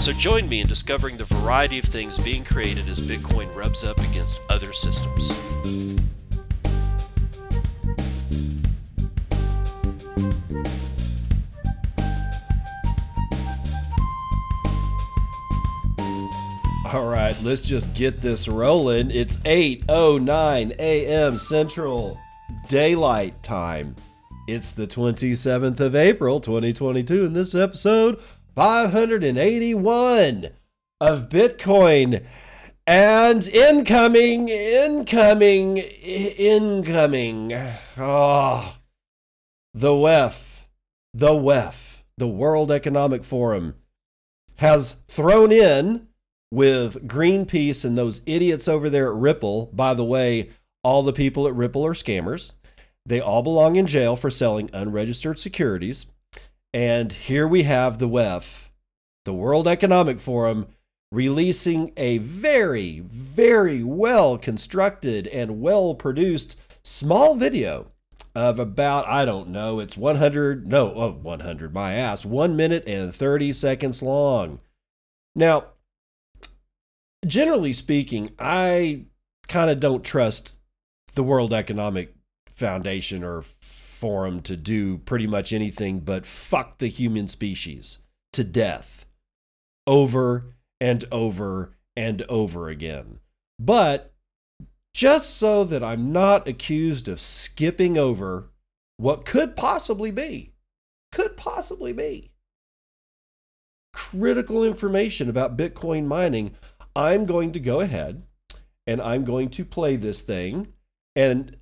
So join me in discovering the variety of things being created as Bitcoin rubs up against other systems. All right, let's just get this rolling. It's 8:09 a.m. Central Daylight Time. It's the 27th of April, 2022, and this episode 581 of Bitcoin. And incoming, incoming, incoming. Oh, the WEF, the WEF, the World Economic Forum, has thrown in with Greenpeace and those idiots over there at Ripple. By the way, all the people at Ripple are scammers. They all belong in jail for selling unregistered securities. And here we have the WEF, the World Economic Forum, releasing a very, very well constructed and well produced small video of about, I don't know, it's 100, no, oh, 100, my ass, one minute and 30 seconds long. Now, generally speaking, I kind of don't trust the World Economic Foundation or forum to do pretty much anything but fuck the human species to death over and over and over again. But just so that I'm not accused of skipping over what could possibly be, could possibly be critical information about Bitcoin mining, I'm going to go ahead and I'm going to play this thing. And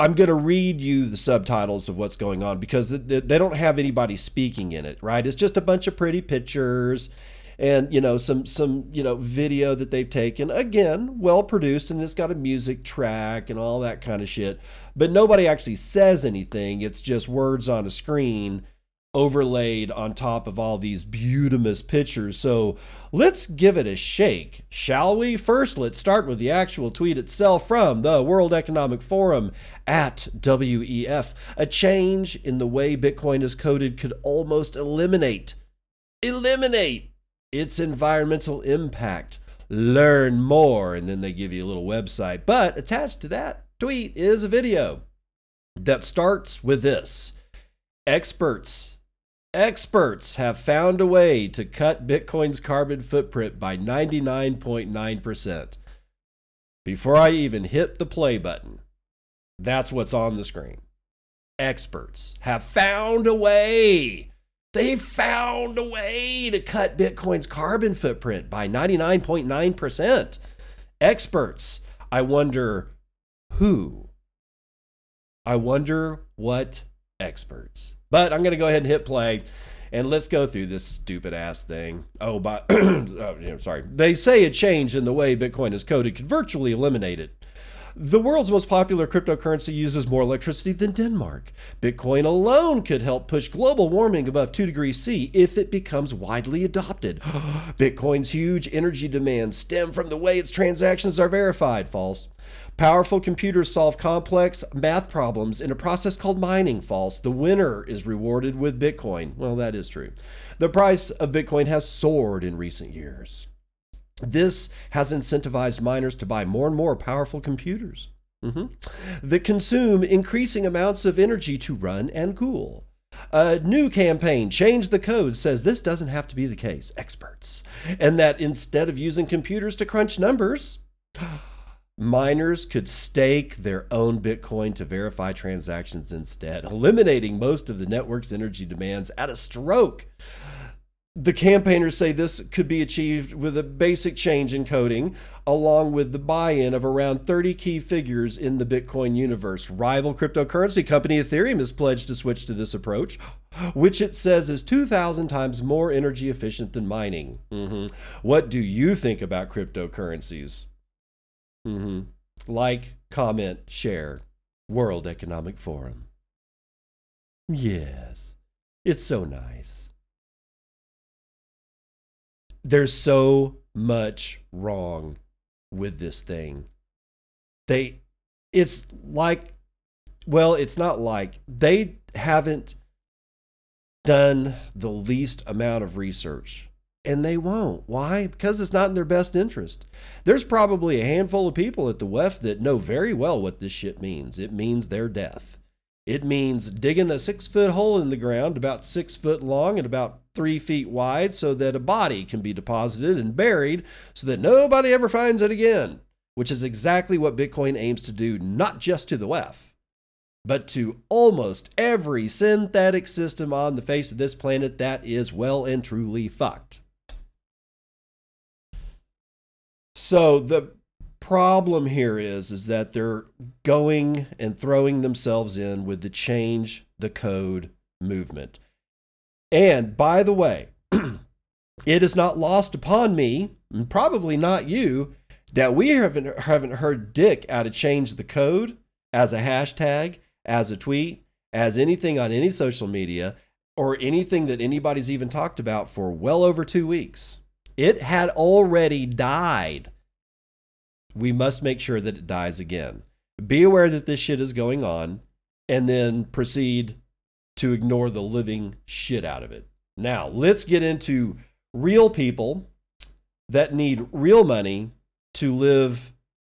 I'm going to read you the subtitles of what's going on because they don't have anybody speaking in it, right? It's just a bunch of pretty pictures and you know some some you know video that they've taken again well produced and it's got a music track and all that kind of shit but nobody actually says anything it's just words on a screen overlaid on top of all these beautimous pictures. So let's give it a shake, shall we? First, let's start with the actual tweet itself from the World Economic Forum at WEF. A change in the way Bitcoin is coded could almost eliminate, eliminate its environmental impact. Learn more, and then they give you a little website. But attached to that tweet is a video that starts with this. Experts Experts have found a way to cut Bitcoin's carbon footprint by 99.9%. Before I even hit the play button, that's what's on the screen. Experts have found a way. They've found a way to cut Bitcoin's carbon footprint by 99.9%. Experts, I wonder who? I wonder what experts. But I'm going to go ahead and hit play and let's go through this stupid ass thing. Oh, but oh, sorry. They say a change in the way Bitcoin is coded could virtually eliminate it. The world's most popular cryptocurrency uses more electricity than Denmark. Bitcoin alone could help push global warming above 2 degrees C if it becomes widely adopted. Bitcoin's huge energy demands stem from the way its transactions are verified. False. Powerful computers solve complex math problems in a process called mining. False. The winner is rewarded with Bitcoin. Well, that is true. The price of Bitcoin has soared in recent years. This has incentivized miners to buy more and more powerful computers mm-hmm. that consume increasing amounts of energy to run and cool. A new campaign, Change the Code, says this doesn't have to be the case, experts, and that instead of using computers to crunch numbers, miners could stake their own Bitcoin to verify transactions instead, eliminating most of the network's energy demands at a stroke. The campaigners say this could be achieved with a basic change in coding, along with the buy in of around 30 key figures in the Bitcoin universe. Rival cryptocurrency company Ethereum has pledged to switch to this approach, which it says is 2,000 times more energy efficient than mining. Mm-hmm. What do you think about cryptocurrencies? Mm-hmm. Like, comment, share. World Economic Forum. Yes, it's so nice there's so much wrong with this thing. They, it's like, well, it's not like they haven't done the least amount of research. And they won't. Why? Because it's not in their best interest. There's probably a handful of people at the WEF that know very well what this shit means. It means their death. It means digging a six foot hole in the ground, about six foot long and about three feet wide so that a body can be deposited and buried so that nobody ever finds it again, which is exactly what Bitcoin aims to do, not just to the WEF, but to almost every synthetic system on the face of this planet that is well and truly fucked. So the problem here is is that they're going and throwing themselves in with the change the code movement. And by the way, it is not lost upon me, and probably not you, that we haven't, haven't heard Dick out of change the code as a hashtag, as a tweet, as anything on any social media, or anything that anybody's even talked about for well over two weeks. It had already died. We must make sure that it dies again. Be aware that this shit is going on, and then proceed to ignore the living shit out of it. Now, let's get into real people that need real money to live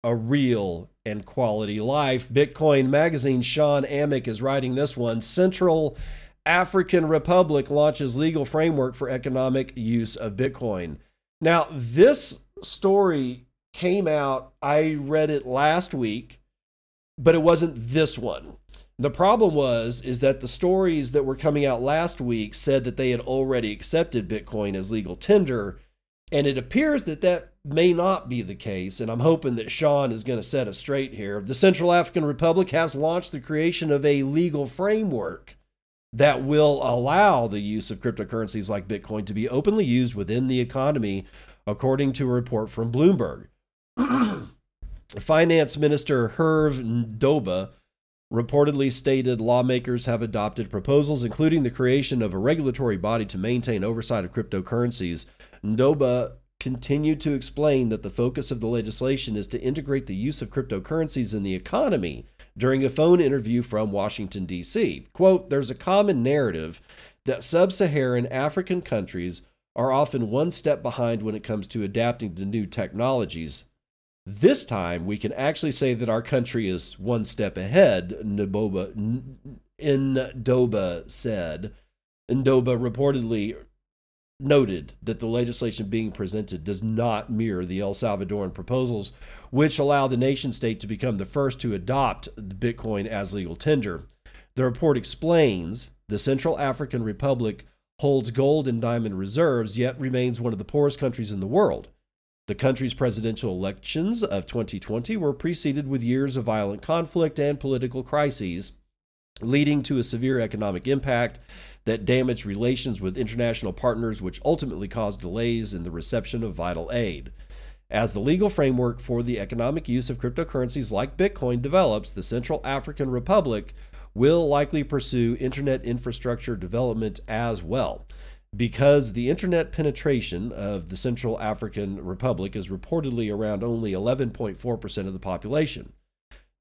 a real and quality life. Bitcoin Magazine, Shawn Amick is writing this one. Central African Republic launches legal framework for economic use of Bitcoin. Now, this story came out, I read it last week, but it wasn't this one. The problem was is that the stories that were coming out last week said that they had already accepted Bitcoin as legal tender, and it appears that that may not be the case. And I'm hoping that Shawn is going to set us straight here. The Central African Republic has launched the creation of a legal framework that will allow the use of cryptocurrencies like Bitcoin to be openly used within the economy, according to a report from Bloomberg. Finance Minister Herve Ndoba reportedly stated lawmakers have adopted proposals including the creation of a regulatory body to maintain oversight of cryptocurrencies. Ndoba continued to explain that the focus of the legislation is to integrate the use of cryptocurrencies in the economy during a phone interview from Washington, D.C. Quote, there's a common narrative that sub Saharan African countries are often one step behind when it comes to adapting to new technologies, this time, we can actually say that our country is one step ahead, Ndoba, Ndoba said. Ndoba reportedly noted that the legislation being presented does not mirror the El Salvadoran proposals, which allow the nation state to become the first to adopt Bitcoin as legal tender. The report explains the Central African Republic holds gold and diamond reserves, yet remains one of the poorest countries in the world. The country's presidential elections of 2020 were preceded with years of violent conflict and political crises, leading to a severe economic impact that damaged relations with international partners, which ultimately caused delays in the reception of vital aid. As the legal framework for the economic use of cryptocurrencies like Bitcoin develops, the Central African Republic will likely pursue internet infrastructure development as well because the internet penetration of the Central African Republic is reportedly around only 11.4% of the population.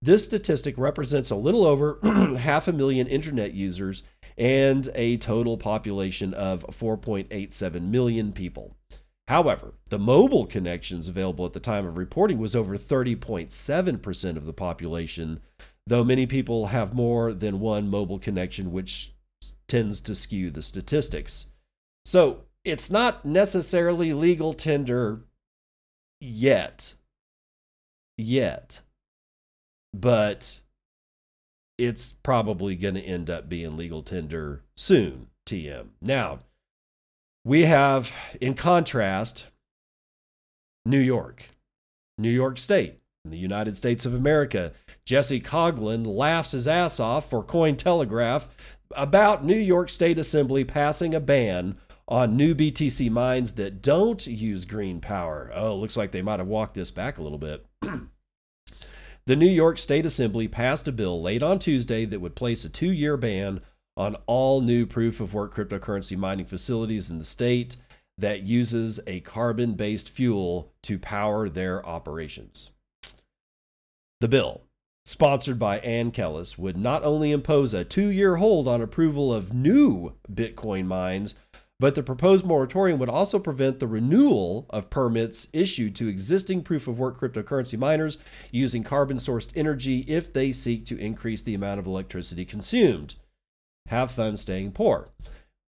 This statistic represents a little over half a million internet users and a total population of 4.87 million people. However, the mobile connections available at the time of reporting was over 30.7% of the population, though many people have more than one mobile connection, which tends to skew the statistics. So it's not necessarily legal tender yet. Yet. But it's probably going to end up being legal tender soon, TM. Now, We have, in contrast, New York, New York State, in the United States of America. Jesse Coghlan laughs his ass off for Cointelegraph about New York State Assembly passing a ban on new BTC mines that don't use green power. Oh, looks like they might have walked this back a little bit. the New York State Assembly passed a bill late on Tuesday that would place a two year ban on all new proof of work cryptocurrency mining facilities in the state that uses a carbon based fuel to power their operations. The bill, sponsored by Ann Kelles, would not only impose a two year hold on approval of new Bitcoin mines, but the proposed moratorium would also prevent the renewal of permits issued to existing proof of work cryptocurrency miners using carbon sourced energy if they seek to increase the amount of electricity consumed. Have fun staying poor.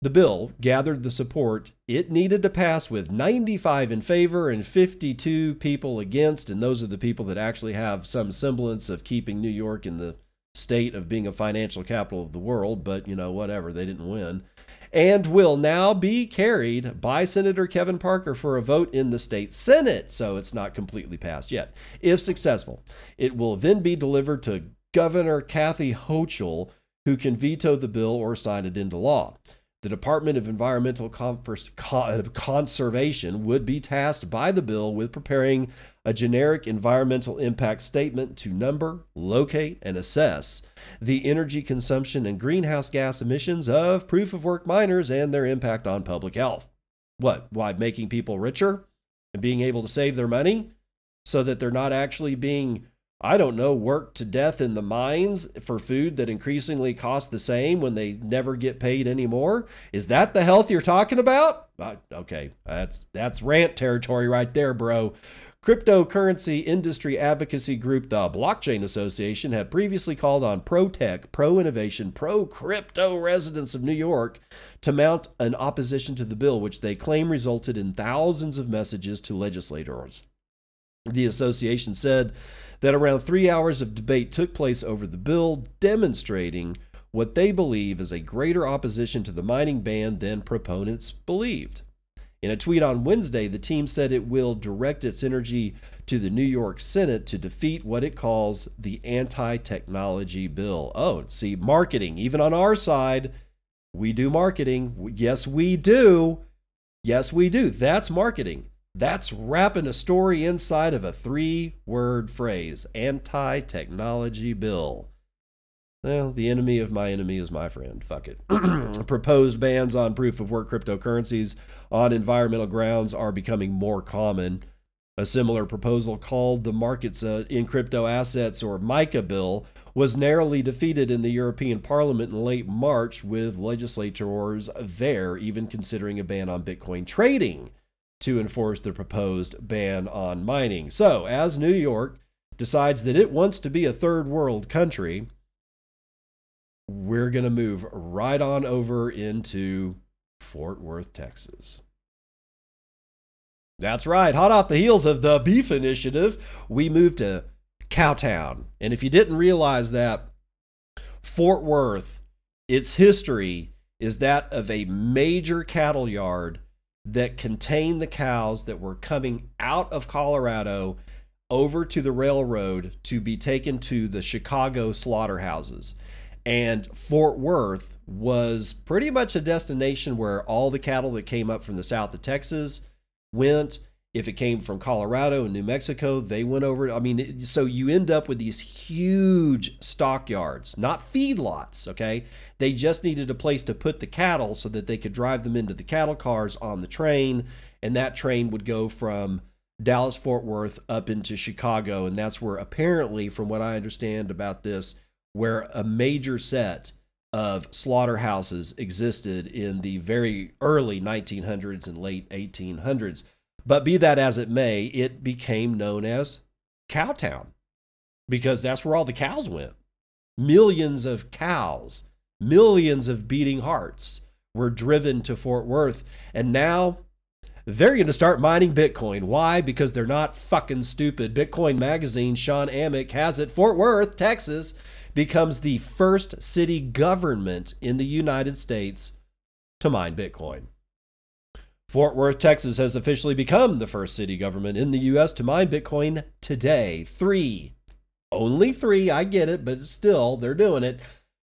The bill gathered the support it needed to pass with 95 in favor and 52 people against, and those are the people that actually have some semblance of keeping New York in the state of being a financial capital of the world, but you know, whatever, they didn't win. And will now be carried by Senator Kevin Parker for a vote in the state Senate, so it's not completely passed yet. If successful, it will then be delivered to Governor Kathy Hochul, who can veto the bill or sign it into law. The Department of Environmental uh, Conservation would be tasked by the bill with preparing a generic environmental impact statement to number, locate, and assess the energy consumption and greenhouse gas emissions of proof of work miners and their impact on public health. What? Why making people richer and being able to save their money so that they're not actually being I don't know, work to death in the mines for food that increasingly costs the same when they never get paid anymore? Is that the health you're talking about? Uh, okay, that's that's rant territory right there, bro. Cryptocurrency industry advocacy group, the Blockchain Association, had previously called on pro tech, pro innovation, pro crypto residents of New York to mount an opposition to the bill, which they claim resulted in thousands of messages to legislators. The association said that around three hours of debate took place over the bill, demonstrating what they believe is a greater opposition to the mining ban than proponents believed. In a tweet on Wednesday, the team said it will direct its energy to the New York Senate to defeat what it calls the anti technology bill. Oh, see, marketing. Even on our side, we do marketing. Yes, we do. Yes, we do. That's marketing. That's wrapping a story inside of a three word phrase anti technology bill. Well, the enemy of my enemy is my friend. Fuck it. Proposed bans on proof of work cryptocurrencies on environmental grounds are becoming more common. A similar proposal called the Markets uh, in Crypto Assets or MICA bill was narrowly defeated in the European Parliament in late March, with legislators there even considering a ban on Bitcoin trading to enforce the proposed ban on mining. So, as New York decides that it wants to be a third world country, we're going to move right on over into Fort Worth, Texas. That's right. Hot off the heels of the Beef Initiative, we moved to Cowtown. And if you didn't realize that, Fort Worth, its history is that of a major cattle yard that contained the cows that were coming out of Colorado over to the railroad to be taken to the Chicago slaughterhouses. And Fort Worth was pretty much a destination where all the cattle that came up from the south of Texas went. If it came from Colorado and New Mexico, they went over. I mean, so you end up with these huge stockyards, not feedlots, okay? They just needed a place to put the cattle so that they could drive them into the cattle cars on the train, and that train would go from Dallas Fort Worth up into Chicago, and that's where apparently, from what I understand about this, where a major set of slaughterhouses existed in the very early 1900s and late 1800s. But be that as it may, it became known as Cowtown because that's where all the cows went. Millions of cows, millions of beating hearts were driven to Fort Worth. And now they're going to start mining Bitcoin. Why? Because they're not fucking stupid. Bitcoin Magazine, Shawn Amick has it. Fort Worth, Texas, becomes the first city government in the United States to mine Bitcoin. Fort Worth, Texas has officially become the first city government in the U.S. to mine Bitcoin today. Three, only three, I get it, but still, they're doing it.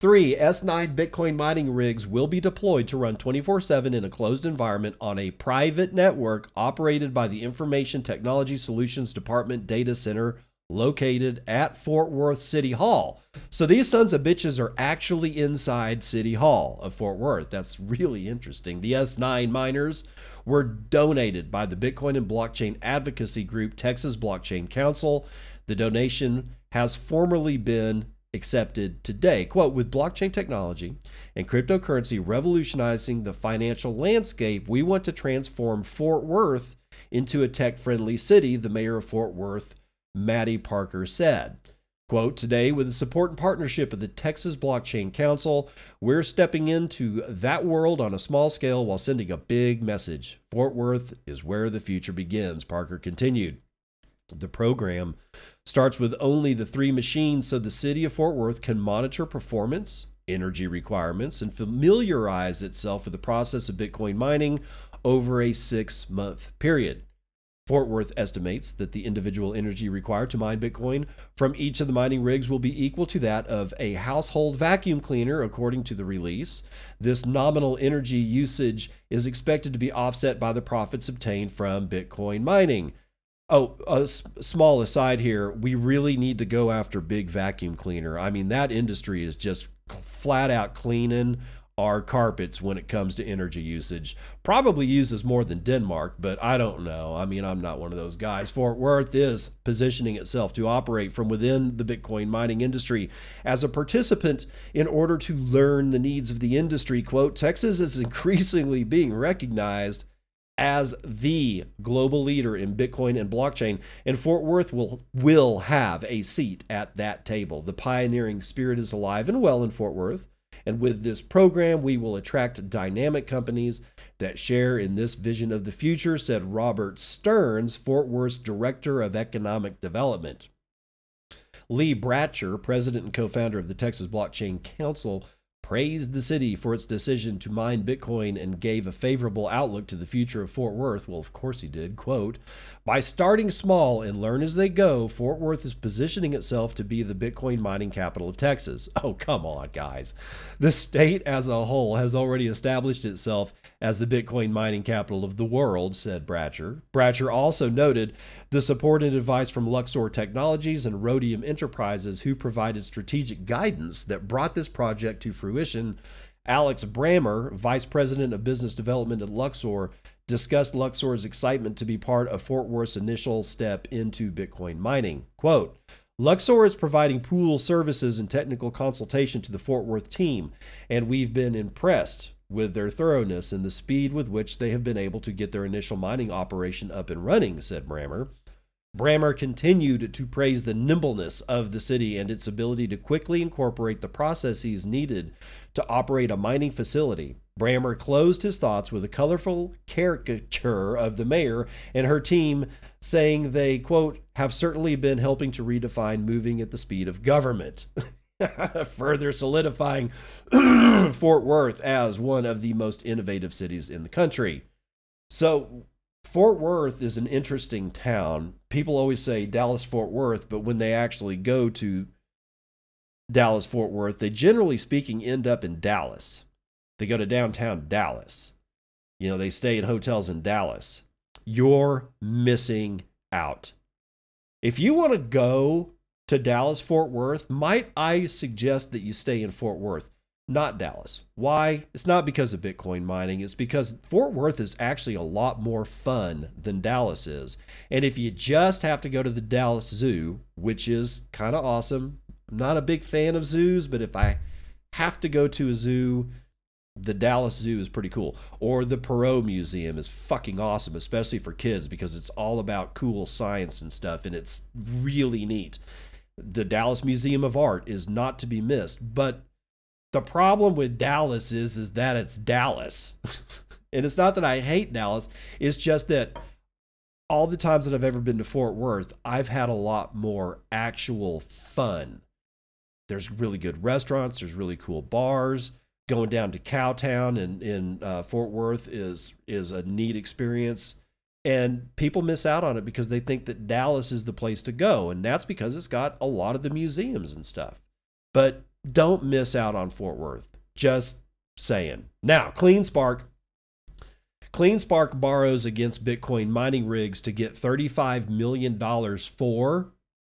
Three, S9 Bitcoin mining rigs will be deployed to run 24 7 in a closed environment on a private network operated by the Information Technology Solutions Department data center located at Fort Worth City Hall. So these sons of bitches are actually inside City Hall of Fort Worth. That's really interesting. The S9 miners were donated by the Bitcoin and blockchain advocacy group Texas Blockchain Council. The donation has formally been accepted today. Quote With blockchain technology and cryptocurrency revolutionizing the financial landscape, we want to transform Fort Worth into a tech friendly city, the mayor of Fort Worth Mattie Parker said. Quote, today, with the support and partnership of the Texas Blockchain Council, we're stepping into that world on a small scale while sending a big message. Fort Worth is where the future begins, Parker continued. The program starts with only the three machines so the city of Fort Worth can monitor performance, energy requirements, and familiarize itself with the process of Bitcoin mining over a six month period. Fort Worth estimates that the individual energy required to mine Bitcoin from each of the mining rigs will be equal to that of a household vacuum cleaner, according to the release. This nominal energy usage is expected to be offset by the profits obtained from Bitcoin mining. Oh, a small aside here, we really need to go after big vacuum cleaner. I mean, that industry is just flat out cleaning our carpets when it comes to energy usage. Probably uses more than Denmark, but I don't know. I mean, I'm not one of those guys. Fort Worth is positioning itself to operate from within the Bitcoin mining industry as a participant in order to learn the needs of the industry. Quote, Texas is increasingly being recognized as the global leader in Bitcoin and blockchain, and Fort Worth will will have a seat at that table. The pioneering spirit is alive and well in Fort Worth. And with this program, we will attract dynamic companies that share in this vision of the future, said Robert Sturns, Fort Worth's Director of Economic Development. Lee Bratcher, president and co founder of the Texas Blockchain Council, praised the city for its decision to mine Bitcoin and gave a favorable outlook to the future of Fort Worth. Well, of course he did. Quote, by starting small and learn as they go, Fort Worth is positioning itself to be the Bitcoin mining capital of Texas. Oh, come on, guys. The state as a whole has already established itself as the Bitcoin mining capital of the world, said Bratcher. Bratcher also noted the support and advice from Luxor Technologies and Rhodium Enterprises, who provided strategic guidance that brought this project to fruition. Alex Brammer, Vice President of Business Development at Luxor, discussed Luxor's excitement to be part of Fort Worth's initial step into Bitcoin mining. Quote, Luxor is providing pool services and technical consultation to the Fort Worth team, and we've been impressed with their thoroughness and the speed with which they have been able to get their initial mining operation up and running, said Brammer. Brammer continued to praise the nimbleness of the city and its ability to quickly incorporate the processes needed to operate a mining facility. Brammer closed his thoughts with a colorful caricature of the mayor and her team, saying they, quote, have certainly been helping to redefine moving at the speed of government. further solidifying Fort Worth as one of the most innovative cities in the country. So, Fort Worth is an interesting town. People always say Dallas Fort Worth, but when they actually go to Dallas Fort Worth, they generally speaking end up in Dallas. They go to downtown Dallas. You know, they stay in hotels in Dallas. You're missing out. If you want to go to Dallas Fort Worth, might I suggest that you stay in Fort Worth, not Dallas? Why? It's not because of Bitcoin mining, it's because Fort Worth is actually a lot more fun than Dallas is. And if you just have to go to the Dallas Zoo, which is kind of awesome, I'm not a big fan of zoos, but if I have to go to a zoo, the Dallas Zoo is pretty cool. Or the Perot Museum is fucking awesome, especially for kids because it's all about cool science and stuff and it's really neat the Dallas Museum of Art is not to be missed. But the problem with Dallas is is that it's Dallas. and it's not that I hate Dallas, it's just that all the times that I've ever been to Fort Worth, I've had a lot more actual fun. There's really good restaurants, there's really cool bars, going down to Cowtown in in uh, Fort Worth is is a neat experience, and people miss out on it because they think that Dallas is the place to go, and that's because it's got a lot of the museums and stuff. But don't miss out on Fort Worth. Just saying. Now, CleanSpark. CleanSpark borrows against Bitcoin mining rigs to get $35 million for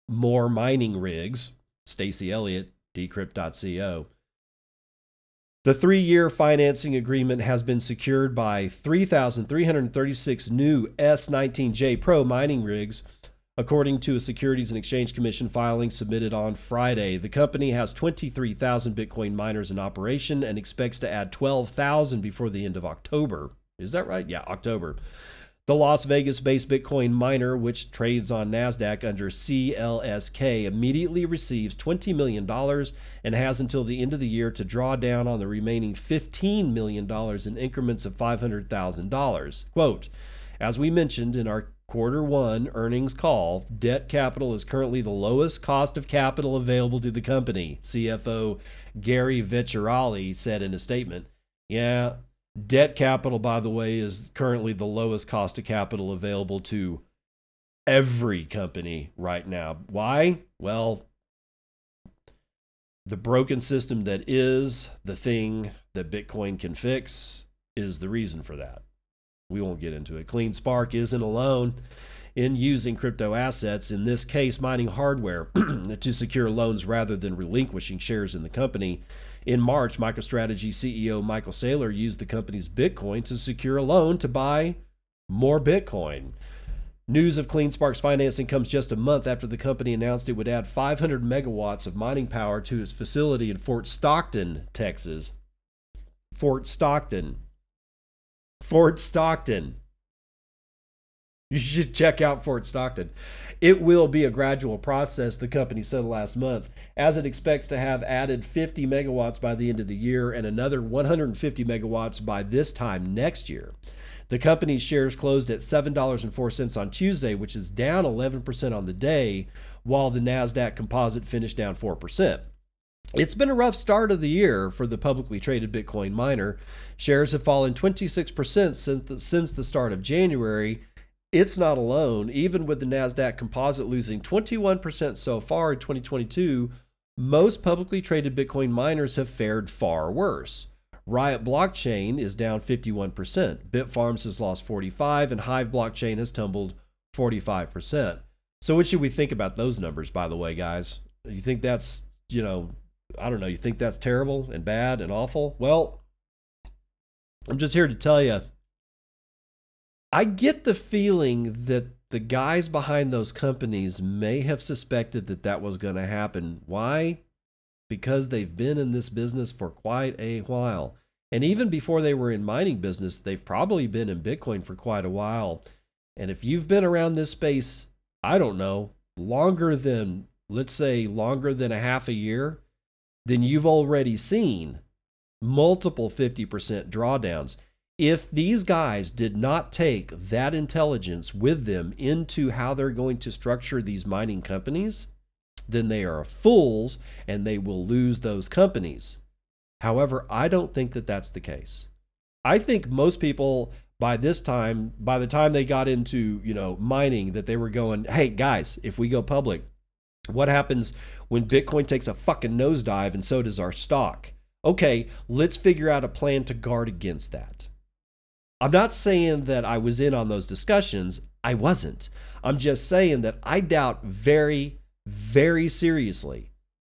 more mining rigs. Stacy Elliott, decrypt.co. The three year financing agreement has been secured by 3,336 new S19J Pro mining rigs, according to a Securities and Exchange Commission filing submitted on Friday. The company has 23,000 Bitcoin miners in operation and expects to add 12,000 before the end of October. Is that right? Yeah, October. The Las Vegas based Bitcoin miner, which trades on NASDAQ under CLSK, immediately receives $20 million and has until the end of the year to draw down on the remaining $15 million in increments of $500,000. Quote, as we mentioned in our quarter one earnings call, debt capital is currently the lowest cost of capital available to the company, CFO Gary Vecchiarelli said in a statement. Yeah, Debt capital, by the way, is currently the lowest cost of capital available to every company right now. Why? Well, the broken system that is the thing that Bitcoin can fix is the reason for that. We won't get into it. Clean Spark isn't alone in using crypto assets, in this case, mining hardware, to secure loans rather than relinquishing shares in the company. In March, MicroStrategy CEO Michael Saylor used the company's Bitcoin to secure a loan to buy more Bitcoin. News of CleanSpark's financing comes just a month after the company announced it would add 500 megawatts of mining power to its facility in Fort Stockton, Texas. Fort Stockton. Fort Stockton. You should check out Fort Stockton. It will be a gradual process, the company said last month, as it expects to have added 50 megawatts by the end of the year and another 150 megawatts by this time next year. The company's shares closed at $7.04 on Tuesday, which is down 11% on the day, while the NASDAQ composite finished down 4%. It's been a rough start of the year for the publicly traded Bitcoin miner. Shares have fallen 26% since the, start of January it's not alone. Even with the NASDAQ composite losing 21% so far in 2022, most publicly traded Bitcoin miners have fared far worse. Riot Blockchain is down 51%, Bitfarms has lost 45%, and Hive Blockchain has tumbled 45%. So what should we think about those numbers by the way, guys? You think that's, you know, I don't know, you think that's terrible and bad and awful? Well, I'm just here to tell you I get the feeling that the guys behind those companies may have suspected that that was going to happen. Why? Because they've been in this business for quite a while. And even before they were in mining business, they've probably been in Bitcoin for quite a while. And if you've been around this space, I don't know, longer than, let's say, longer than a half a year, then you've already seen multiple 50% drawdowns if these guys did not take that intelligence with them into how they're going to structure these mining companies, then they are fools and they will lose those companies. However, I don't think that that's the case. I think most people by this time, by the time they got into, you know, mining that they were going, "Hey guys, if we go public, what happens when Bitcoin takes a fucking nosedive and so does our stock?" Okay, let's figure out a plan to guard against that. I'm not saying that I was in on those discussions. I wasn't. I'm just saying that I doubt very, very seriously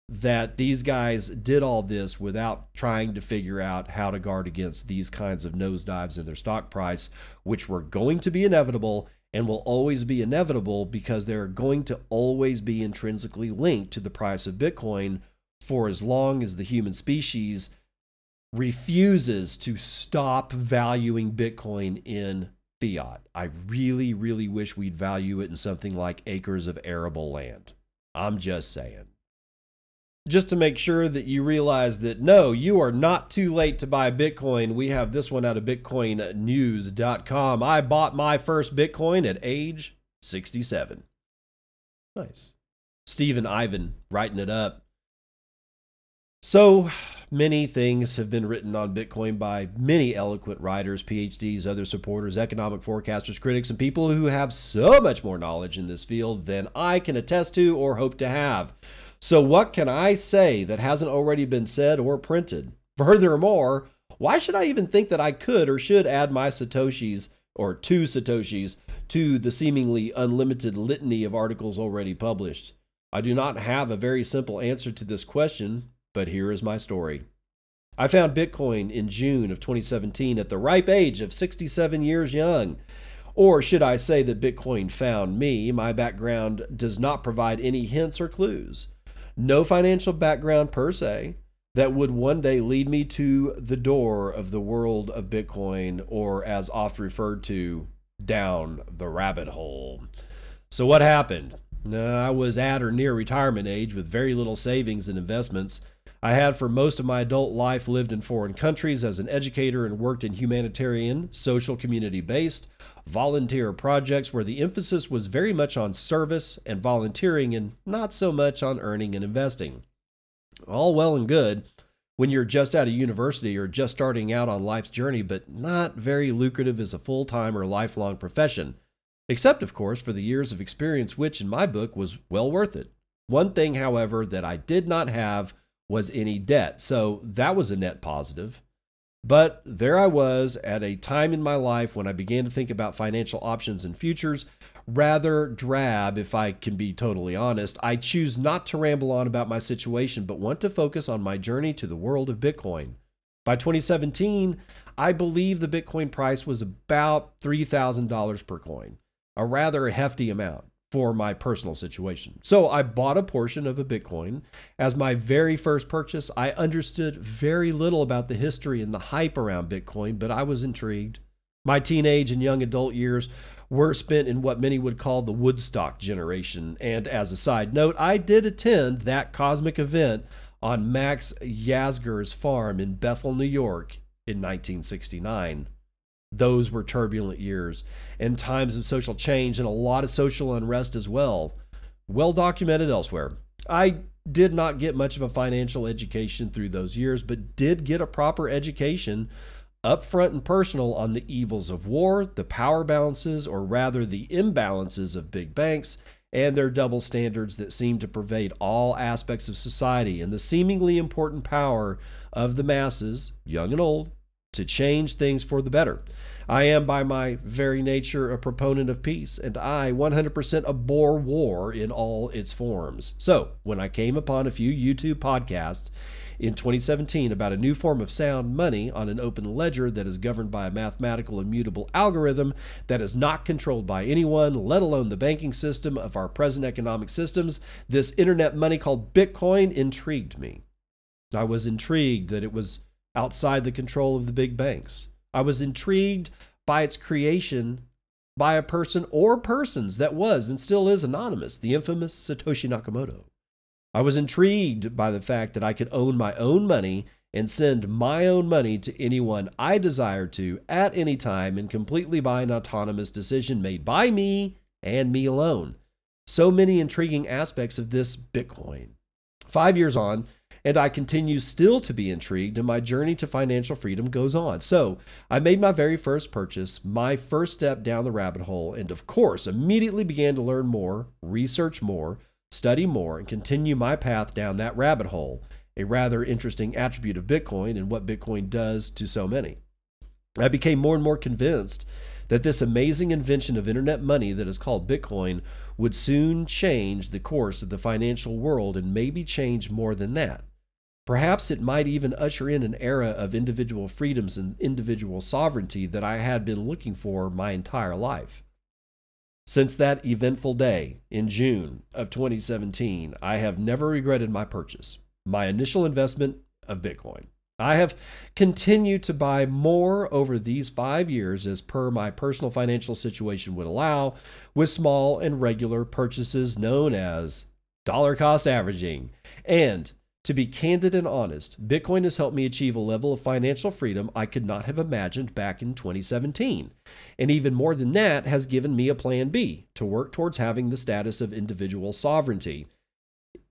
that these guys did all this without trying to figure out how to guard against these kinds of nosedives in their stock price, which were going to be inevitable and will always be inevitable because they're going to always be intrinsically linked to the price of Bitcoin for as long as the human species refuses to stop valuing Bitcoin in fiat. I really, really wish we'd value it in something like acres of arable land. I'm just saying. Just to make sure that you realize that no, you are not too late to buy Bitcoin. We have this one out of BitcoinNews.com. I bought my first Bitcoin at age 67. Nice. Stephen Ivan writing it up So many things have been written on Bitcoin by many eloquent writers, PhDs, other supporters, economic forecasters, critics, and people who have so much more knowledge in this field than I can attest to or hope to have. So, what can I say that hasn't already been said or printed? Furthermore, why should I even think that I could or should add my Satoshis or two Satoshis to the seemingly unlimited litany of articles already published? I do not have a very simple answer to this question, but here is my story. I found Bitcoin in June of 2017 at the ripe age of 67 years young. Or should I say that Bitcoin found me? My background does not provide any hints or clues. No financial background per se that would one day lead me to the door of the world of Bitcoin, or as oft referred to, down the rabbit hole. So, what happened? I was at or near retirement age with very little savings and investments. I had for most of my adult life lived in foreign countries as an educator and worked in humanitarian, social community based, volunteer projects where the emphasis was very much on service and volunteering and not so much on earning and investing. All well and good when you're just out of university or just starting out on life's journey, but not very lucrative as a full time or lifelong profession. Except, of course, for the years of experience, which in my book was well worth it. One thing, however, that I did not have was any debt. So that was a net positive. But there I was at a time in my life when I began to think about financial options and futures, rather drab, if I can be totally honest. I choose not to ramble on about my situation, but want to focus on my journey to the world of Bitcoin. By 2017, I believe the Bitcoin price was about $3,000 per coin, a rather hefty amount for my personal situation. So I bought a portion of a Bitcoin. As my very first purchase, I understood very little about the history and the hype around Bitcoin, but I was intrigued. My teenage and young adult years were spent in what many would call the Woodstock generation. And as a side note, I did attend that cosmic event on Max Yasgur's farm in Bethel, New York in 1969 those were turbulent years and times of social change and a lot of social unrest as well. Well documented elsewhere. I did not get much of a financial education through those years, but did get a proper education upfront and personal on the evils of war, the power balances, or rather the imbalances of big banks, and their double standards that seem to pervade all aspects of society, and the seemingly important power of the masses, young and old, to change things for the better. I am, by my very nature, a proponent of peace, and I 100% abhor war in all its forms. So, when I came upon a few YouTube podcasts in 2017 about a new form of sound money on an open ledger that is governed by a mathematical immutable algorithm that is not controlled by anyone, let alone the banking system of our present economic systems, this internet money called Bitcoin intrigued me. I was intrigued that it was outside the control of the big banks. I was intrigued by its creation by a person or persons that was and still is anonymous, the infamous Satoshi Nakamoto. I was intrigued by the fact that I could own my own money and send my own money to anyone I desired to at any time and completely by an autonomous decision made by me and me alone. So many intriguing aspects of this Bitcoin. Five years on, and I continue still to be intrigued, and my journey to financial freedom goes on. So I made my very first purchase, my first step down the rabbit hole, and of course, immediately began to learn more, research more, study more, and continue my path down that rabbit hole, a rather interesting attribute of Bitcoin and what Bitcoin does to so many. I became more and more convinced that this amazing invention of internet money that is called Bitcoin would soon change the course of the financial world and maybe change more than that. Perhaps it might even usher in an era of individual freedoms and individual sovereignty that I had been looking for my entire life. Since that eventful day in June of 2017, I have never regretted my purchase, my initial investment of Bitcoin. I have continued to buy more over these five years as per my personal financial situation would allow, with small and regular purchases known as dollar cost averaging. And to be candid and honest, Bitcoin has helped me achieve a level of financial freedom I could not have imagined back in 2017. And even more than that, has given me a plan B to work towards having the status of individual sovereignty.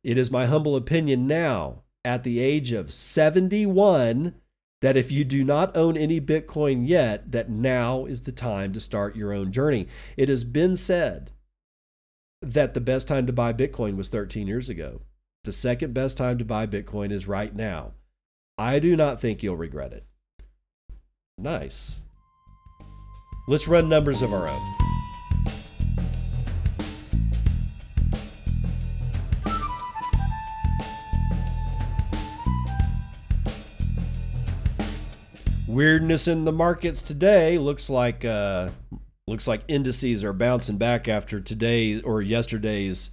It is my humble opinion now, at the age of 71 that if you do not own any Bitcoin yet, that now is the time to start your own journey. It has been said that the best time to buy Bitcoin was 13 years ago. The second best time to buy Bitcoin is right now. I do not think you'll regret it. Nice. Let's run numbers of our own. weirdness in the markets today looks like uh, looks like indices are bouncing back after today or yesterday's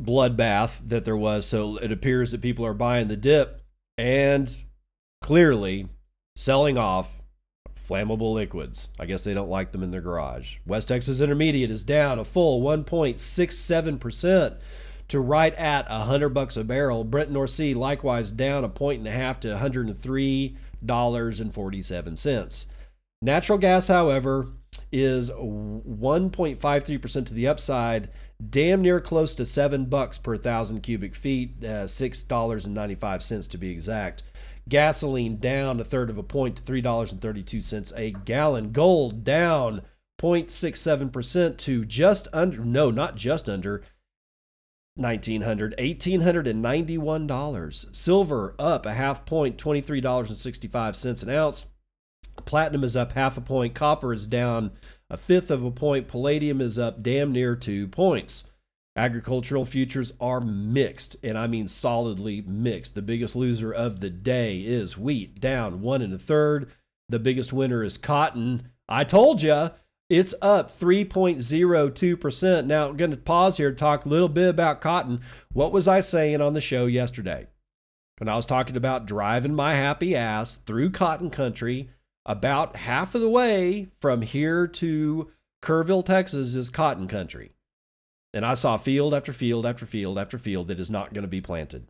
bloodbath that there was. So it appears that people are buying the dip and clearly selling off flammable liquids. I guess they don't like them in their garage. West Texas Intermediate is down a full 1.67% to right at 100 bucks a barrel. Brent North Sea likewise down a point and a half to $103.47. Natural gas, however, is 1.53% to the upside, damn near close to 7 bucks per 1000 cubic feet, uh, $6.95 to be exact. Gasoline down a third of a point to $3.32 a gallon. Gold down 0.67% to just under, no, not just under, 1900 $1891 silver up a half point $23.65 an ounce platinum is up half a point copper is down a fifth of a point palladium is up damn near two points agricultural futures are mixed and i mean solidly mixed the biggest loser of the day is wheat down one and a third the biggest winner is cotton i told you it's up 3.02%. Now, I'm going to pause here to talk a little bit about cotton. What was I saying on the show yesterday? When I was talking about driving my happy ass through cotton country, about half of the way from here to Kerrville, Texas is cotton country. And I saw field after field after field after field that is not going to be planted.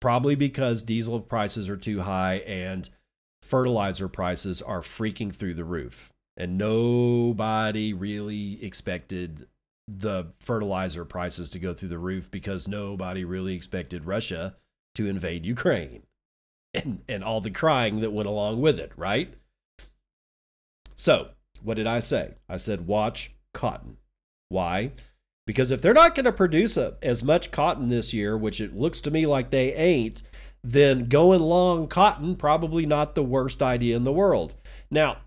Probably because diesel prices are too high and fertilizer prices are freaking through the roof and nobody really expected the fertilizer prices to go through the roof because nobody really expected Russia to invade Ukraine and, and all the crying that went along with it, right? So, what did I say? I said, watch cotton. Why? Because if they're not going to produce a, as much cotton this year, which it looks to me like they ain't, then going long cotton probably not the worst idea in the world. Now,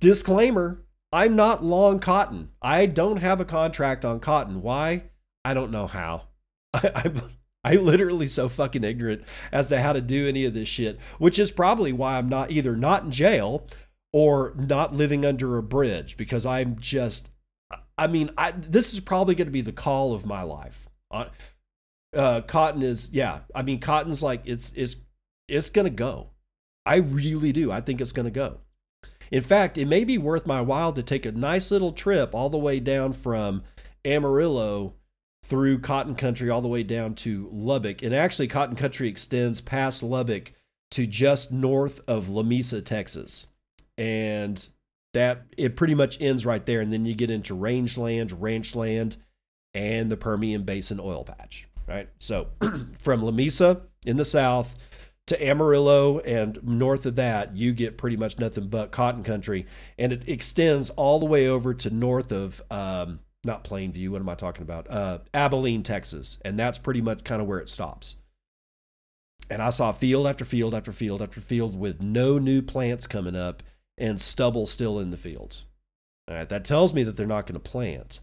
Disclaimer I'm not long cotton. I don't have a contract on cotton. Why? I don't know how. I, I'm, I literally so fucking ignorant as to how to do any of this shit, which is probably why I'm not either not in jail or not living under a bridge because I'm just I mean, I this is probably going to be the call of my life. Uh, uh, cotton is yeah, I mean cotton's like it's it's it's going to go. I really do. I think it's going to go. In fact, it may be worth my while to take a nice little trip all the way down from Amarillo through Cotton Country all the way down to Lubbock. And actually, Cotton Country extends past Lubbock to just north of Lamesa, Texas. And that it pretty much ends right there. And then you get into rangeland, ranchland, and the Permian Basin oil patch. Right. So from Lamesa in the south to Amarillo and north of that, you get pretty much nothing but cotton country, and it extends all the way over to north of um, not Plainview. What am I talking about? Uh, Abilene, Texas, and that's pretty much kind of where it stops. And I saw field after field after field after field with no new plants coming up and stubble still in the fields. All right, that tells me that they're not going to plant,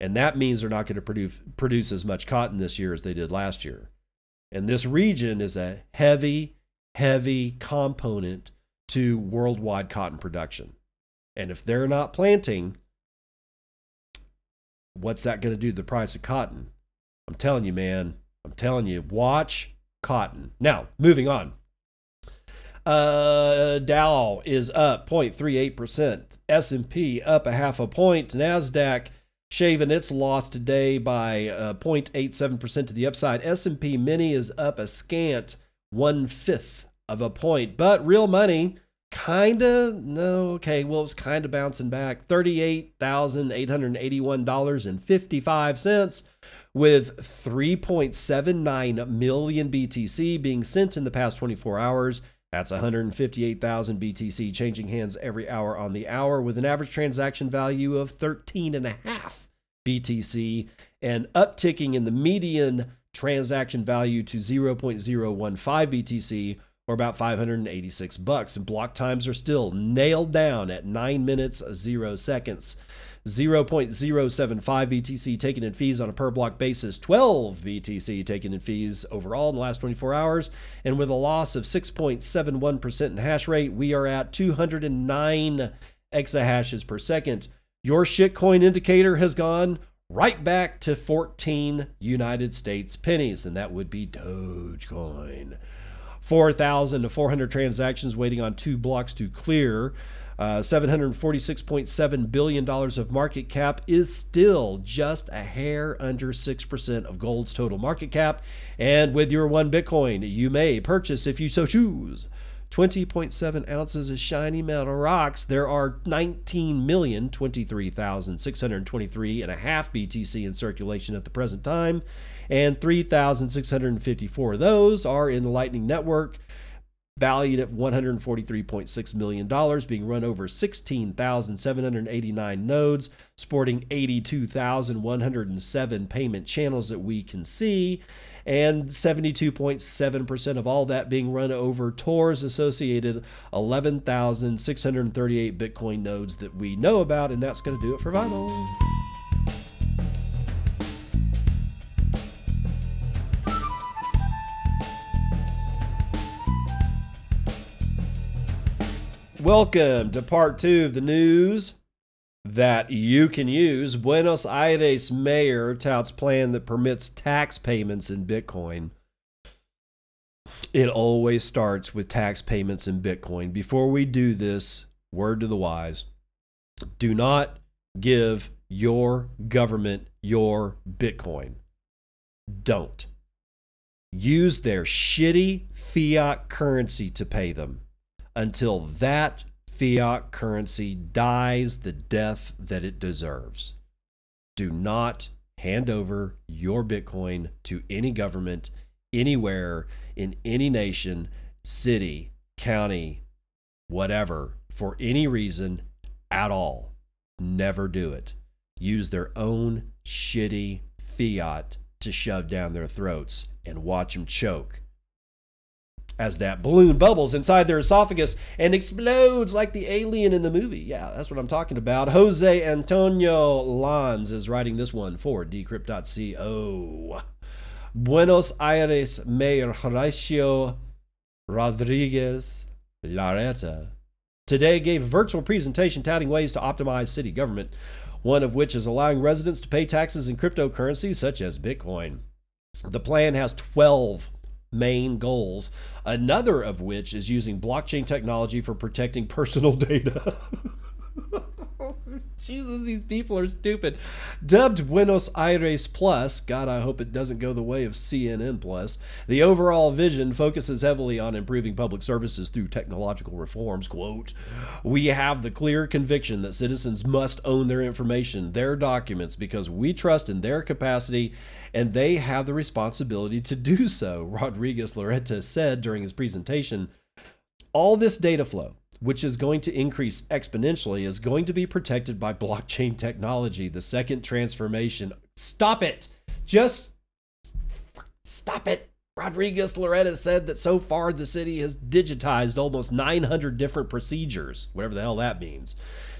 and that means they're not going to produce produce as much cotton this year as they did last year. And this region is a heavy, heavy component to worldwide cotton production. And if they're not planting, what's that going to do to the price of cotton? I'm telling you, man. I'm telling you, watch cotton. Now, moving on. Uh, Dow is up 0.38%. S&P up a half a point. Nasdaq shaving its loss today by uh, 0.87% to the upside. S&P Mini is up a scant one fifth of a point, but real money kind of no okay well it's kind of bouncing back. $38,881.55 with 3.79 million BTC being sent in the past 24 hours. That's 158,000 BTC changing hands every hour on the hour with an average transaction value of 13 and a half BTC and upticking in the median transaction value to 0.015 BTC or about 586 bucks. And block times are still nailed down at 9 minutes 0 seconds. 0.075 BTC taken in fees on a per block basis, 12 BTC taken in fees overall in the last 24 hours. And with a loss of 6.71% in hash rate, we are at 209 exahashes per second. Your shitcoin indicator has gone right back to 14 United States pennies, and that would be Dogecoin. 4,400 transactions waiting on two blocks to clear. Uh, $746.7 billion of market cap is still just a hair under 6% of gold's total market cap. And with your one Bitcoin, you may purchase, if you so choose, 20.7 ounces of shiny metal rocks. There are 19,023,623 and a half BTC in circulation at the present time and 3,654 of those are in the Lightning Network, valued at $143.6 million, being run over 16,789 nodes, sporting 82,107 payment channels that we can see, and 72.7% of all that being run over Tor's associated 11,638 Bitcoin nodes that we know about, and that's going to do it for Vinyl. Welcome to part two of the news that you can use. Buenos Aires mayor touts plan that permits tax payments in Bitcoin. It always starts with tax payments in Bitcoin. Before we do this, word to the wise do not give your government your Bitcoin. Don't. Use their shitty fiat currency to pay them until that fiat currency dies the death that it deserves. Do not hand over your Bitcoin to any government anywhere in any nation, city, county, whatever, for any reason at all. Never do it. Use their own shitty fiat to shove down their throats and watch them choke as that balloon bubbles inside their esophagus and explodes like the alien in the movie. Yeah, that's what I'm talking about. Jose Antonio Lanz is writing this one for decrypt.co. Buenos Aires Mayor Horacio Rodriguez Larreta today gave a virtual presentation touting ways to optimize city government, one of which is allowing residents to pay taxes in cryptocurrencies such as Bitcoin. The plan has 12 main goals, another of which is using blockchain technology for protecting personal data. Jesus, these people are stupid. Dubbed Buenos Aires Plus, God, I hope it doesn't go the way of CNN Plus. The overall vision focuses heavily on improving public services through technological reforms. Quote, We have the clear conviction that citizens must own their information, their documents, because we trust in their capacity and they have the responsibility to do so, Rodriguez Larreta said during his presentation. All this data flow, which is going to increase exponentially, is going to be protected by blockchain technology, the second transformation. Stop it! Just stop it! Rodriguez Larreta said that so far the city has digitized almost 900 different procedures, whatever the hell that means.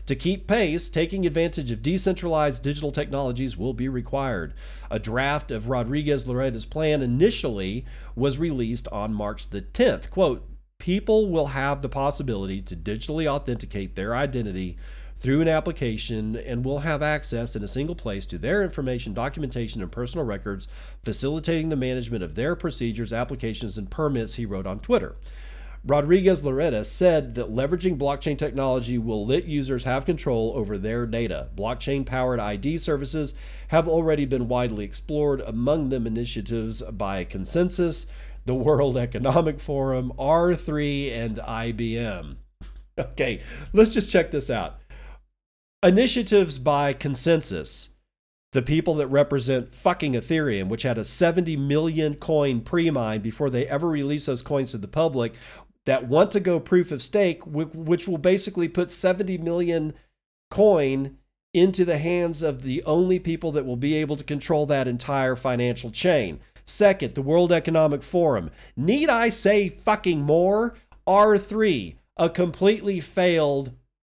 To keep pace, taking advantage of decentralized digital technologies will be required. A draft of Rodriguez Larreta's plan initially was released on March the 10th. Quote, people will have the possibility to digitally authenticate their identity through an application and will have access in a single place to their information, documentation, and personal records, facilitating the management of their procedures, applications, and permits, he wrote on Twitter. Rodriguez Larreta said that leveraging blockchain technology will let users have control over their data. Blockchain powered ID services have already been widely explored, among them initiatives by ConsenSys, the World Economic Forum, R3, and IBM. Okay, let's just check this out. Initiatives by ConsenSys, the people that represent fucking Ethereum, which had a 70 million coin pre mine before they ever release those coins to the public, that want to go proof of stake, which will basically put 70 million coin into the hands of the only people that will be able to control that entire financial chain. Second, the World Economic Forum. Need I say fucking more? R3, a completely failed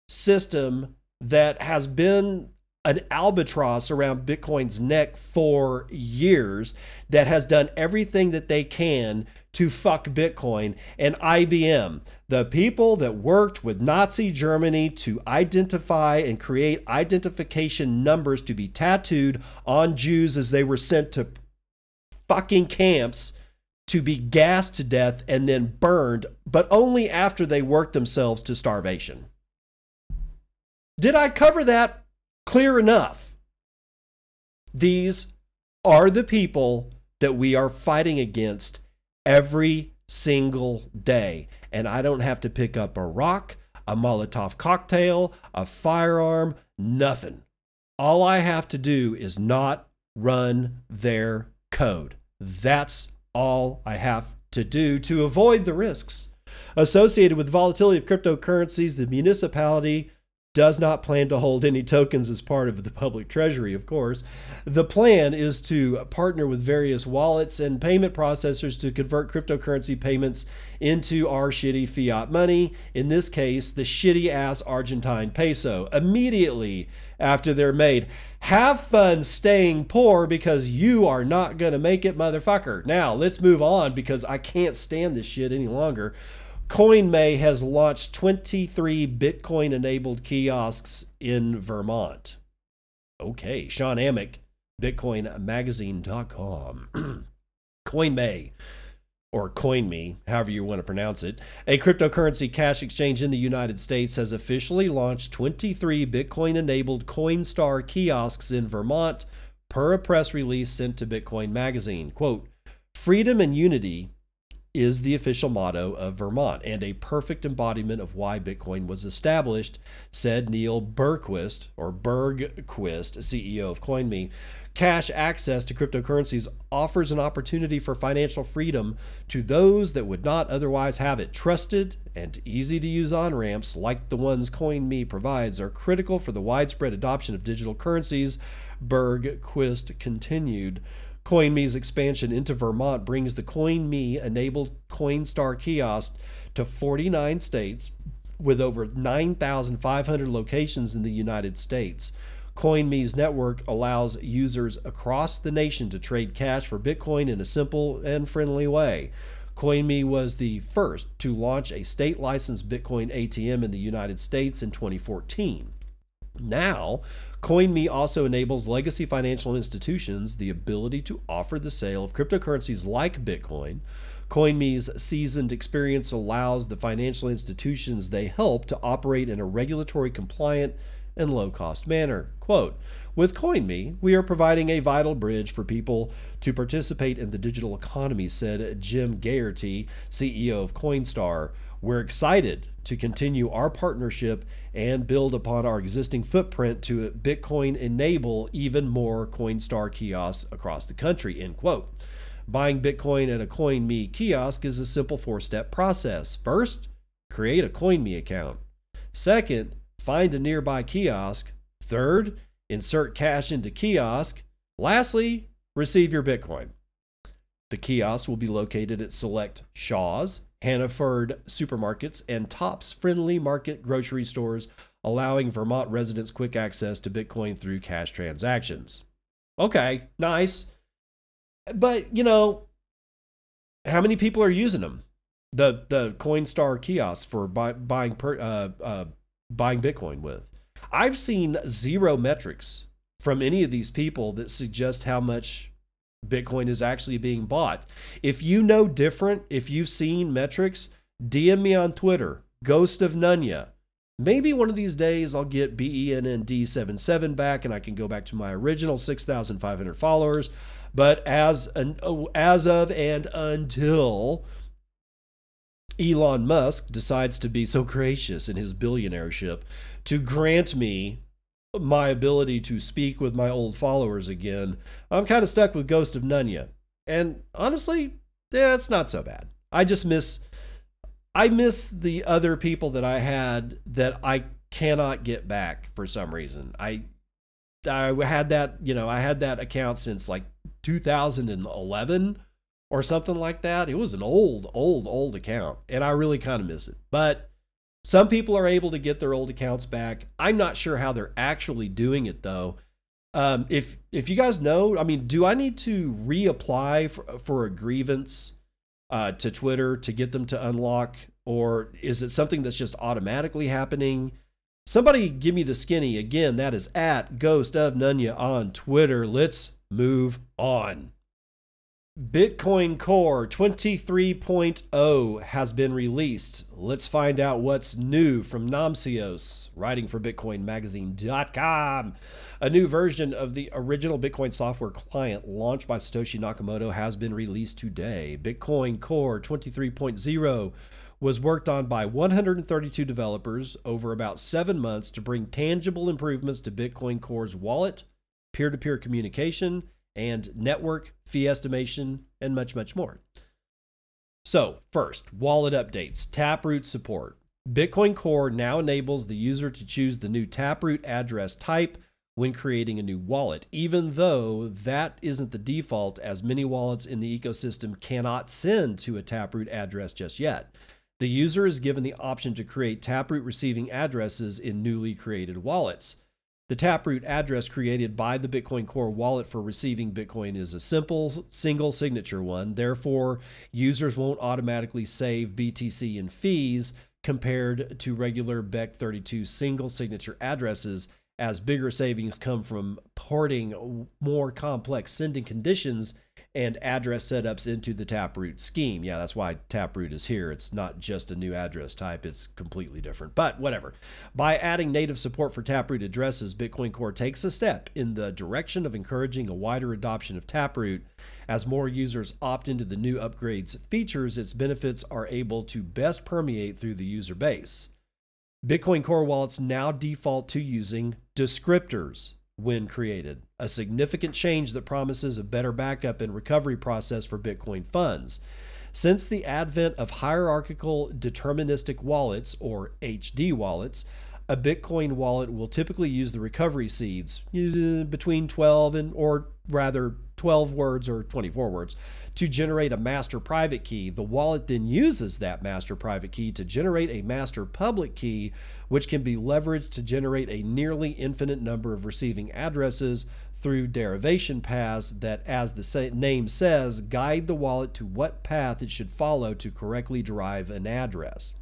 system that has been an albatross around Bitcoin's neck for years that has done everything that they can to fuck Bitcoin. And IBM, the people that worked with Nazi Germany to identify and create identification numbers to be tattooed on Jews as they were sent to fucking camps to be gassed to death and then burned, but only after they worked themselves to starvation. Did I cover that clear enough? These are the people that we are fighting against every single day. And I don't have to pick up a rock, a Molotov cocktail, a firearm, nothing. All I have to do is not run their code. That's all I have to do to avoid the risks associated with volatility of cryptocurrencies. The municipality does not plan to hold any tokens as part of the public treasury, of course. The plan is to partner with various wallets and payment processors to convert cryptocurrency payments into our shitty fiat money, in this case, the shitty ass Argentine peso, immediately after they're made. Have fun staying poor because you are not going to make it, motherfucker. Now, let's move on because I can't stand this shit any longer. CoinMe has launched 23 Bitcoin enabled kiosks in Vermont. Okay, Shawn Amick, BitcoinMagazine.com. CoinMe, or CoinMe, however you want to pronounce it, a cryptocurrency cash exchange in the United States, has officially launched 23 Bitcoin enabled Coinstar kiosks in Vermont, per a press release sent to Bitcoin Magazine. Quote, Freedom and unity is the official motto of Vermont and a perfect embodiment of why Bitcoin was established, said Neil Bergquist, or Bergquist, CEO of CoinMe. Cash access to cryptocurrencies offers an opportunity for financial freedom to those that would not otherwise have it. Trusted and easy to use on ramps like the ones CoinMe provides are critical for the widespread adoption of digital currencies, Bergquist continued. CoinMe's expansion into Vermont brings the CoinMe enabled Coinstar kiosk to 49 states with over 9,500 locations in the United States. CoinMe's network allows users across the nation to trade cash for Bitcoin in a simple and friendly way. CoinMe was the first to launch a state licensed Bitcoin ATM in the United States in 2014. Now, CoinMe also enables legacy financial institutions the ability to offer the sale of cryptocurrencies like Bitcoin. CoinMe's seasoned experience allows the financial institutions they help to operate in a regulatory compliant and low cost manner. Quote, with CoinMe, we are providing a vital bridge for people to participate in the digital economy, said Jim Gaherity, CEO of Coinstar. We're excited to continue our partnership and build upon our existing footprint to Bitcoin enable even more Coinstar kiosks across the country. End quote. Buying Bitcoin at a CoinMe kiosk is a simple four step process. First, create a CoinMe account. Second, find a nearby kiosk. Third, insert cash into kiosk. Lastly, receive your Bitcoin. The kiosk will be located at select Shaw's, Hannaford supermarkets, and Tops Friendly Market grocery stores, allowing Vermont residents quick access to Bitcoin through cash transactions. Okay, nice. But, you know, how many people are using them? The the Coinstar kiosks for buy, buying per, uh, uh, buying Bitcoin with. I've seen zero metrics from any of these people that suggest how much Bitcoin is actually being bought. If you know different, if you've seen metrics, DM me on Twitter, Ghost of Nunya. Maybe one of these days I'll get BENND77 back and I can go back to my original 6,500 followers. But as an, as of and until Elon Musk decides to be so gracious in his billionaireship to grant me my ability to speak with my old followers again, I'm kind of stuck with Ghost of Nunya. And honestly, it's not so bad. I just miss I miss the other people that I had that I cannot get back for some reason. I I had that, you know, I had that account since like 2011 or something like that. It was an old, old, old account, and I really kind of miss it. But some people are able to get their old accounts back. I'm not sure how they're actually doing it though. Um, if if you guys know, I mean, do I need to reapply for, for a grievance uh, to Twitter to get them to unlock, or is it something that's just automatically happening? Somebody give me the skinny again. That is at Ghost of Nunya on Twitter. Let's move on. Bitcoin Core 23.0 has been released. Let's find out what's new from Namcios, writing for BitcoinMagazine.com. A new version of the original Bitcoin software client launched by Satoshi Nakamoto has been released today. Bitcoin Core 23.0 was worked on by 132 developers over about seven months to bring tangible improvements to Bitcoin Core's wallet, peer to peer communication, and network, fee estimation, and much, much more. So, first, wallet updates, Taproot support. Bitcoin Core now enables the user to choose the new Taproot address type when creating a new wallet, even though that isn't the default, as many wallets in the ecosystem cannot send to a Taproot address just yet. The user is given the option to create Taproot receiving addresses in newly created wallets. The Taproot address created by the Bitcoin Core wallet for receiving Bitcoin is a simple single signature one. Therefore, users won't automatically save BTC in fees compared to regular Bech32 single signature addresses, as bigger savings come from porting more complex sending conditions and address setups into the Taproot scheme. Yeah, that's why Taproot is here. It's not just a new address type, it's completely different. But whatever. By adding native support for Taproot addresses, Bitcoin Core takes a step in the direction of encouraging a wider adoption of Taproot. As more users opt into the new upgrades features, its benefits are able to best permeate through the user base. Bitcoin Core wallets now default to using descriptors when created, a significant change that promises a better backup and recovery process for Bitcoin funds. Since the advent of hierarchical deterministic wallets, or HD wallets, a Bitcoin wallet will typically use the recovery seeds uh, between 12 and, or rather, 12 words or 24 words to generate a master private key. The wallet then uses that master private key to generate a master public key, which can be leveraged to generate a nearly infinite number of receiving addresses through derivation paths that, as the name says, guide the wallet to what path it should follow to correctly derive an address.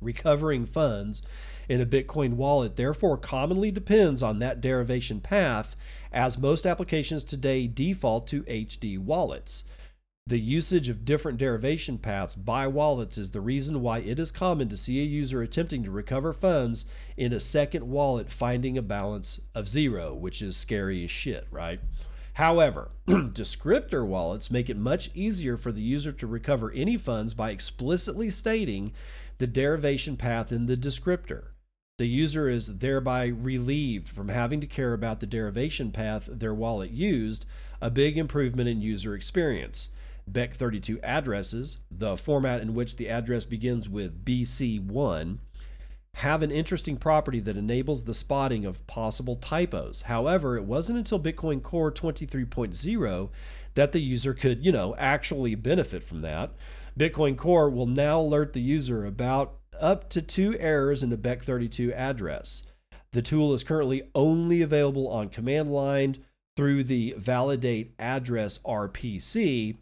Recovering funds in a Bitcoin wallet therefore commonly depends on that derivation path, as most applications today default to HD wallets. The usage of different derivation paths by wallets is the reason why it is common to see a user attempting to recover funds in a second wallet finding a balance of zero, which is scary as shit, right? However, descriptor wallets make it much easier for the user to recover any funds by explicitly stating the derivation path in the descriptor. The user is thereby relieved from having to care about the derivation path their wallet used, a big improvement in user experience. Bech32 addresses, the format in which the address begins with BC1, have an interesting property that enables the spotting of possible typos. However, it wasn't until Bitcoin Core 23.0 that the user could, you know, actually benefit from that. Bitcoin Core will now alert the user about up to two errors in the Bech32 address. The tool is currently only available on command line through the validate address RPC,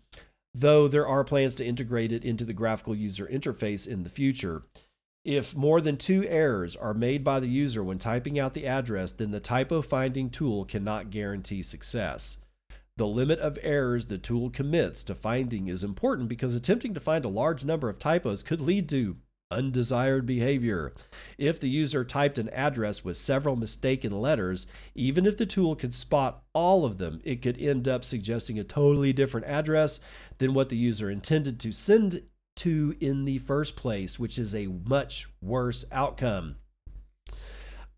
though there are plans to integrate it into the graphical user interface in the future. If more than two errors are made by the user when typing out the address, then the typo finding tool cannot guarantee success. The limit of errors the tool commits to finding is important because attempting to find a large number of typos could lead to undesired behavior. If the user typed an address with several mistaken letters, even if the tool could spot all of them, it could end up suggesting a totally different address than what the user intended to send to in the first place, which is a much worse outcome.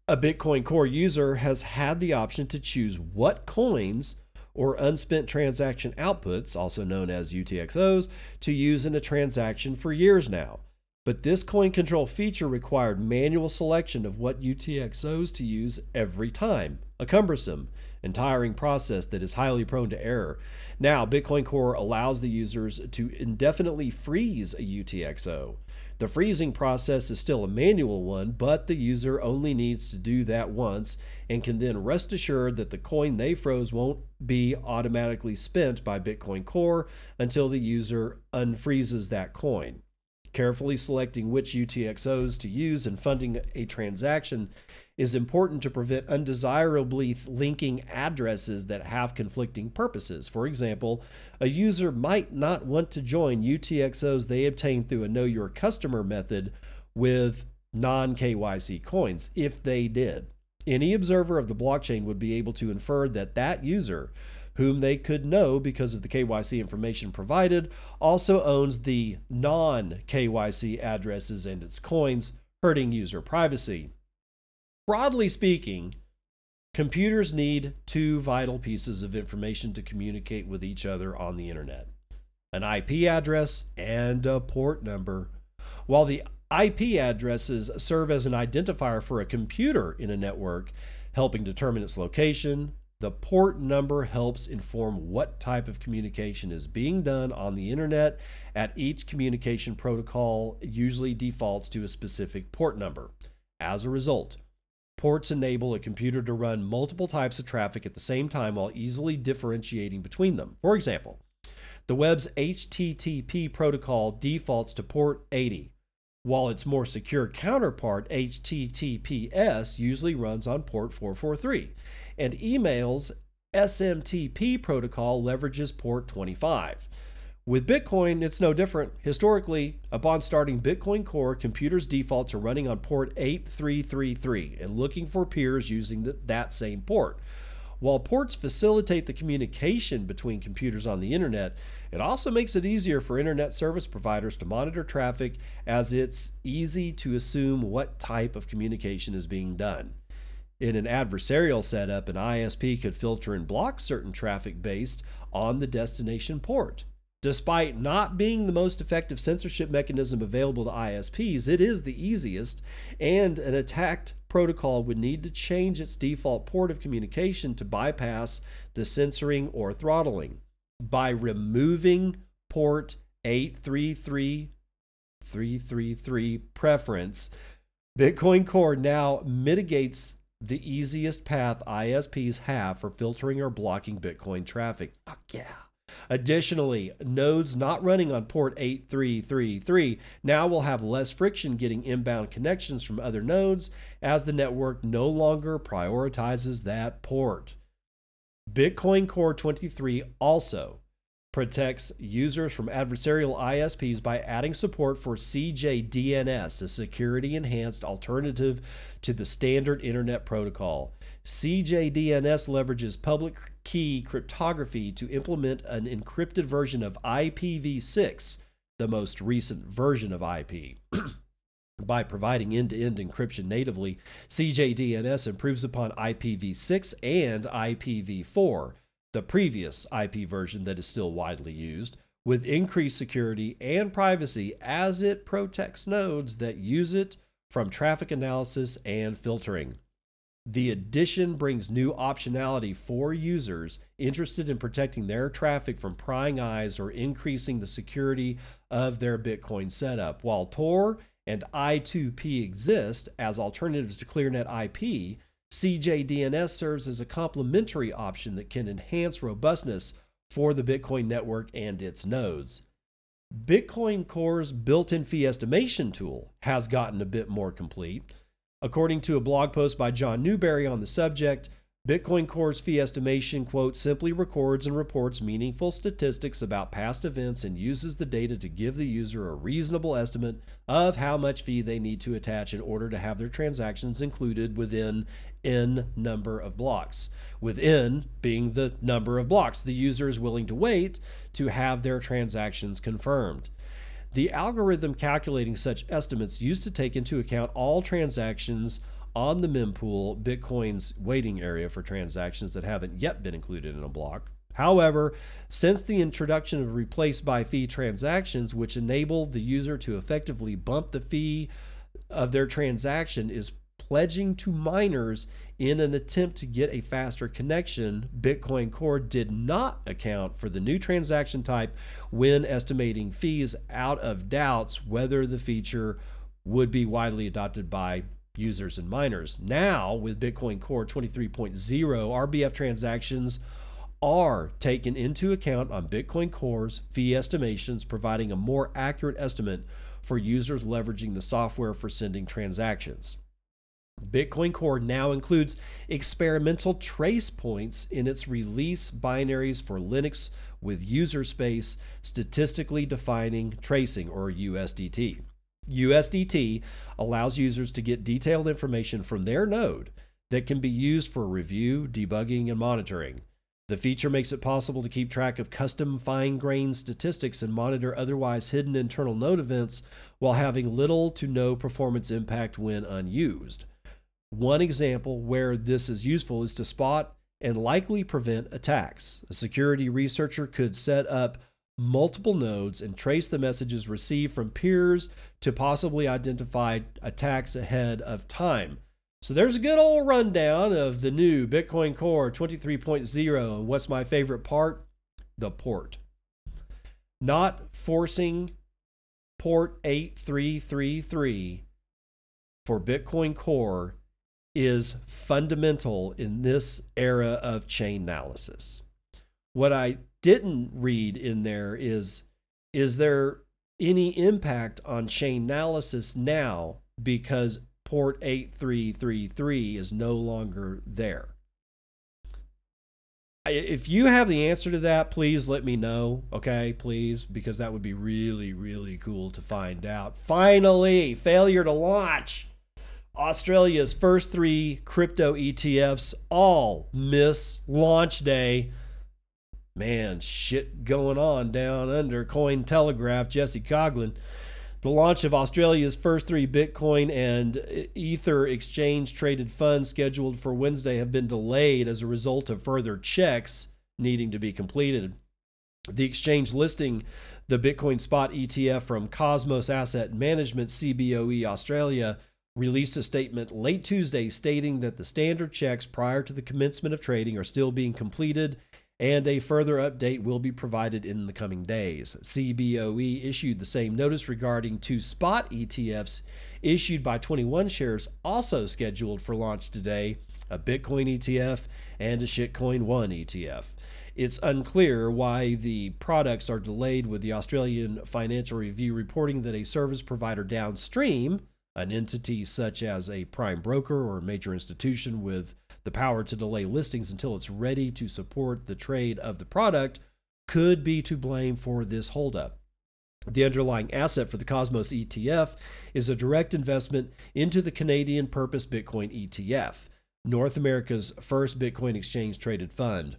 A Bitcoin Core user has had the option to choose what coins or unspent transaction outputs, also known as UTXOs, to use in a transaction for years now. But this coin control feature required manual selection of what UTXOs to use every time, a cumbersome and tiring process that is highly prone to error. Now, Bitcoin Core allows the users to indefinitely freeze a UTXO. The freezing process is still a manual one, but the user only needs to do that once and can then rest assured that the coin they froze won't be automatically spent by Bitcoin Core until the user unfreezes that coin. Carefully selecting which UTXOs to use and funding a transaction is important to prevent undesirably linking addresses that have conflicting purposes. For example, a user might not want to join UTXOs they obtain through a Know Your Customer method with non KYC coins if they did. Any observer of the blockchain would be able to infer that that user whom they could know because of the KYC information provided, also owns the non KYC addresses and its coins, hurting user privacy. Broadly speaking, computers need two vital pieces of information to communicate with each other on the internet an IP address and a port number. While the IP addresses serve as an identifier for a computer in a network, helping determine its location, the port number helps inform what type of communication is being done on the internet. At each communication protocol usually defaults to a specific port number. As a result, ports enable a computer to run multiple types of traffic at the same time while easily differentiating between them. For example, the web's HTTP protocol defaults to port 80, while its more secure counterpart, HTTPS, usually runs on port 443 and email's SMTP protocol leverages port 25. With Bitcoin, it's no different. Historically, upon starting Bitcoin Core, computers default to running on port 8333 and looking for peers using the, that same port. While ports facilitate the communication between computers on the internet, it also makes it easier for internet service providers to monitor traffic as it's easy to assume what type of communication is being done. In an adversarial setup, an ISP could filter and block certain traffic based on the destination port. Despite not being the most effective censorship mechanism available to ISPs, it is the easiest, and an attacked protocol would need to change its default port of communication to bypass the censoring or throttling. By removing port 833333 preference, Bitcoin Core now mitigates the easiest path ISPs have for filtering or blocking Bitcoin traffic. Fuck yeah. Additionally, nodes not running on port 8333 now will have less friction getting inbound connections from other nodes as the network no longer prioritizes that port. Bitcoin Core 23 also protects users from adversarial ISPs by adding support for CJDNS, a security enhanced alternative to the standard internet protocol. CJDNS leverages public key cryptography to implement an encrypted version of IPv6, the most recent version of IP. By providing end to end encryption natively, CJDNS improves upon IPv6 and IPv4 the previous IP version that is still widely used, with increased security and privacy as it protects nodes that use it from traffic analysis and filtering. The addition brings new optionality for users interested in protecting their traffic from prying eyes or increasing the security of their Bitcoin setup. While Tor and I2P exist as alternatives to ClearNet IP, CJDNS serves as a complementary option that can enhance robustness for the Bitcoin network and its nodes. Bitcoin Core's built in fee estimation tool has gotten a bit more complete. According to a blog post by John Newbery on the subject, Bitcoin Core's fee estimation, quote, simply records and reports meaningful statistics about past events and uses the data to give the user a reasonable estimate of how much fee they need to attach in order to have their transactions included within n number of blocks. With n being the number of blocks the user is willing to wait to have their transactions confirmed. The algorithm calculating such estimates used to take into account all transactions on the mempool, Bitcoin's waiting area for transactions that haven't yet been included in a block. However, since the introduction of replace by fee transactions, which enable the user to effectively bump the fee of their transaction, is pledging to miners in an attempt to get a faster connection, Bitcoin Core did not account for the new transaction type when estimating fees out of doubts whether the feature would be widely adopted by users and miners. Now, with Bitcoin Core 23.0, RBF transactions are taken into account on Bitcoin Core's fee estimations, providing a more accurate estimate for users leveraging the software for sending transactions. Bitcoin Core now includes experimental trace points in its release binaries for Linux with user space statistically defining tracing or USDT. USDT allows users to get detailed information from their node that can be used for review, debugging, and monitoring. The feature makes it possible to keep track of custom fine grained statistics and monitor otherwise hidden internal node events while having little to no performance impact when unused. One example where this is useful is to spot and likely prevent attacks. A security researcher could set up multiple nodes and trace the messages received from peers to possibly identify attacks ahead of time. So there's a good old rundown of the new Bitcoin Core 23.0. And what's my favorite part? The port. Not forcing port 8333 for Bitcoin Core is fundamental in this era of chain analysis. What I didn't read in there is is there any impact on chain analysis now because port 8333 is no longer there? If you have the answer to that, please let me know, okay? Please, because that would be really, really cool to find out. Finally, failure to launch. Australia's first three crypto ETFs all miss launch day man, shit going on down under Coin Telegraph, Jesse Coghlan. The launch of Australia's first three Bitcoin and Ether exchange traded funds scheduled for Wednesday have been delayed as a result of further checks needing to be completed. The exchange listing the Bitcoin spot ETF from Cosmos Asset Management CBOE Australia released a statement late Tuesday stating that the standard checks prior to the commencement of trading are still being completed and a further update will be provided in the coming days. CBOE issued the same notice regarding two spot ETFs issued by 21 shares, also scheduled for launch today a Bitcoin ETF and a Shitcoin 1 ETF. It's unclear why the products are delayed, with the Australian Financial Review reporting that a service provider downstream, an entity such as a prime broker or a major institution with the power to delay listings until it's ready to support the trade of the product could be to blame for this holdup. The underlying asset for the Cosmos ETF is a direct investment into the Canadian Purpose Bitcoin ETF, North America's first Bitcoin exchange traded fund.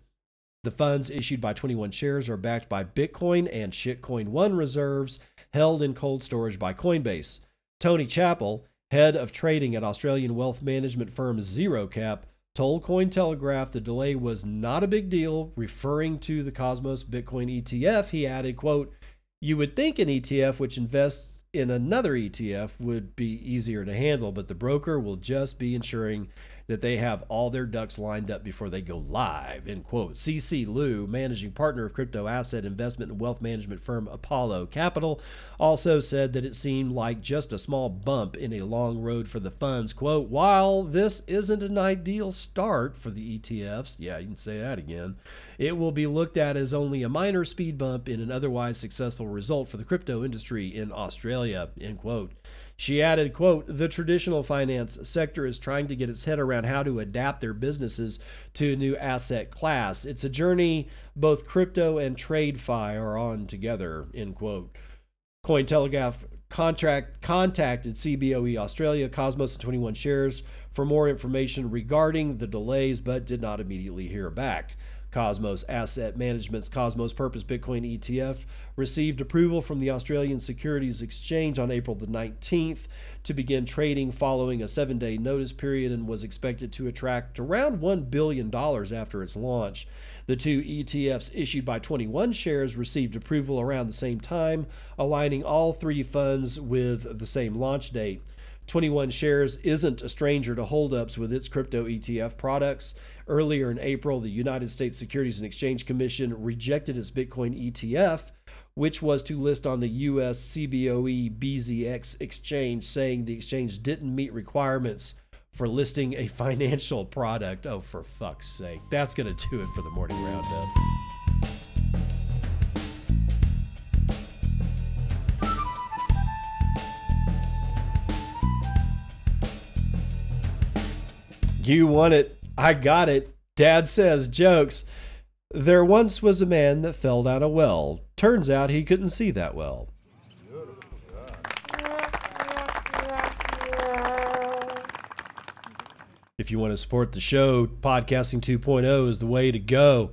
The funds issued by 21 shares are backed by Bitcoin and Shitcoin 1 reserves held in cold storage by Coinbase. Tony Chappell, head of trading at Australian wealth management firm ZeroCap, told Cointelegraph the delay was not a big deal, referring to the Cosmos Bitcoin ETF. He added, quote, you would think an ETF which invests in another ETF would be easier to handle, but the broker will just be ensuring that they have all their ducks lined up before they go live. End quote. CC Liu, managing partner of crypto asset investment and wealth management firm Apollo Capital, also said that it seemed like just a small bump in a long road for the funds. Quote, while this isn't an ideal start for the ETFs, yeah, you can say that again, it will be looked at as only a minor speed bump in an otherwise successful result for the crypto industry in Australia. End quote. She added, quote, the traditional finance sector is trying to get its head around how to adapt their businesses to a new asset class. It's a journey both crypto and TradeFi are on together, end quote. Cointelegraph contract contacted CBOE Australia, Cosmos, and 21 shares for more information regarding the delays, but did not immediately hear back. Cosmos Asset Management's Cosmos Purpose Bitcoin ETF received approval from the Australian Securities Exchange on April the 19th to begin trading following a seven day notice period and was expected to attract around $1 billion after its launch. The two ETFs issued by 21 shares received approval around the same time, aligning all three funds with the same launch date. 21 Shares isn't a stranger to holdups with its crypto ETF products. Earlier in April, the United States Securities and Exchange Commission rejected its Bitcoin ETF, which was to list on the US CBOE BZX exchange, saying the exchange didn't meet requirements for listing a financial product. Oh, for fuck's sake. That's going to do it for the morning roundup. You want it. I got it. Dad says jokes. There once was a man that fell down a well. Turns out he couldn't see that well. If you want to support the show, Podcasting 2.0 is the way to go.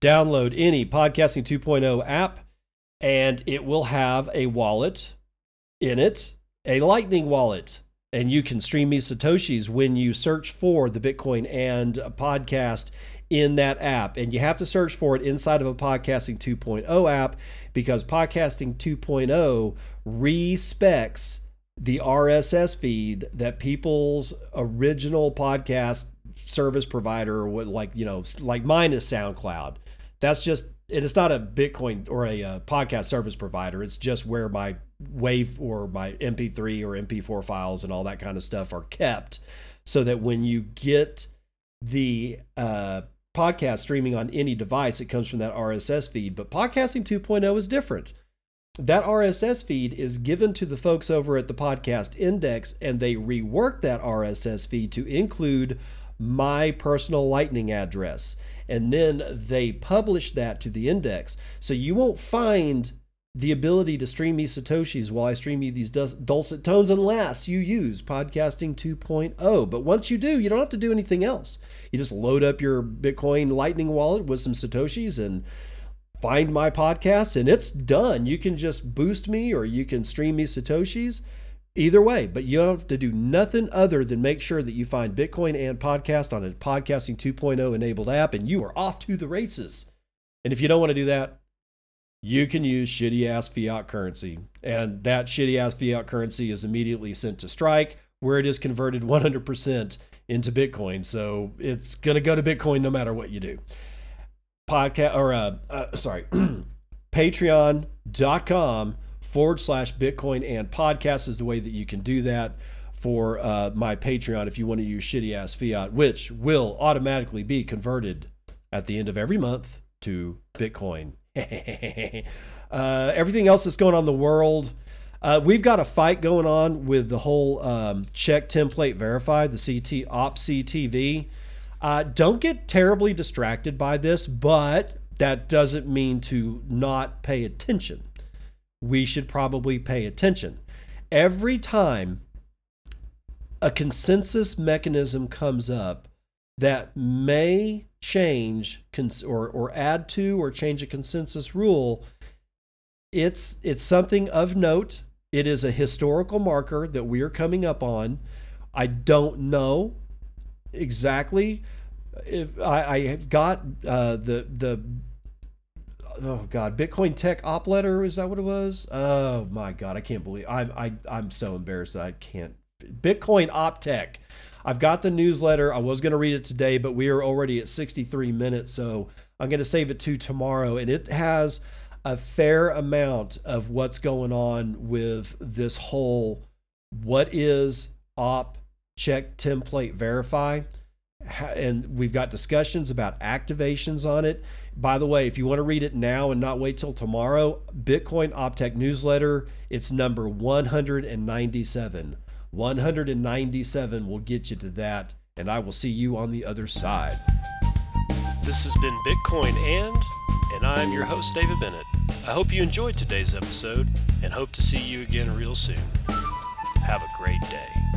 Download any Podcasting 2.0 app, and it will have a wallet in it, a Lightning wallet and you can stream me satoshis when you search for the bitcoin and podcast in that app. And you have to search for it inside of a podcasting 2.0 app because podcasting 2.0 respects the rss feed that people's original podcast service provider would like you know like mine is soundcloud. That's just it's not a bitcoin or a, a uh, podcast service provider it's just where my wave or my MP3 or MP4 files and all that kind of stuff are kept so that when you get the uh, podcast streaming on any device, it comes from that RSS feed. But podcasting 2.0 is different. That RSS feed is given to the folks over at the Podcast Index, and they rework that RSS feed to include my personal Lightning address. And then they publish that to the index. So you won't find the ability to stream me satoshis while I stream you these dulcet tones unless you use podcasting 2.0. But once you do, you don't have to do anything else. You just load up your Bitcoin Lightning wallet with some satoshis and find my podcast and it's done. You can just boost me or you can stream me satoshis. Either way, but you have to do nothing other than make sure that you find Bitcoin and podcast on a podcasting 2.0 enabled app and you are off to the races. And if you don't want to do that, you can use shitty ass fiat currency. And that shitty ass fiat currency is immediately sent to Strike, where it is converted 100% into Bitcoin. So it's going to go to Bitcoin no matter what you do. Podcast, or uh, uh sorry, patreon.com forward slash Bitcoin and podcast is the way that you can do that for uh, my Patreon if you want to use shitty ass fiat, which will automatically be converted at the end of every month to Bitcoin uh, everything else that's going on in the world. Uh, we've got a fight going on with the whole um, check template verify, the CT op CTV. Uh, don't get terribly distracted by this, but that doesn't mean to not pay attention. We should probably pay attention. Every time a consensus mechanism comes up that may change cons- or or add to or change a consensus rule it's it's something of note it is a historical marker that we are coming up on i don't know exactly if i i have got uh the the oh god bitcoin tech op letter is that what it was oh my god i can't believe i'm i i'm so embarrassed that i can't bitcoin op tech I've got the newsletter. I was going to read it today, but we are already at 63 minutes. So I'm going to save it to tomorrow. And it has a fair amount of what's going on with this whole what is op check template verify. And we've got discussions about activations on it. By the way, if you want to read it now and not wait till tomorrow, Bitcoin Optech newsletter, it's number 197. 197 will get you to that, and I will see you on the other side. This has been Bitcoin and, and I'm your host, David Bennett. I hope you enjoyed today's episode and hope to see you again real soon. Have a great day.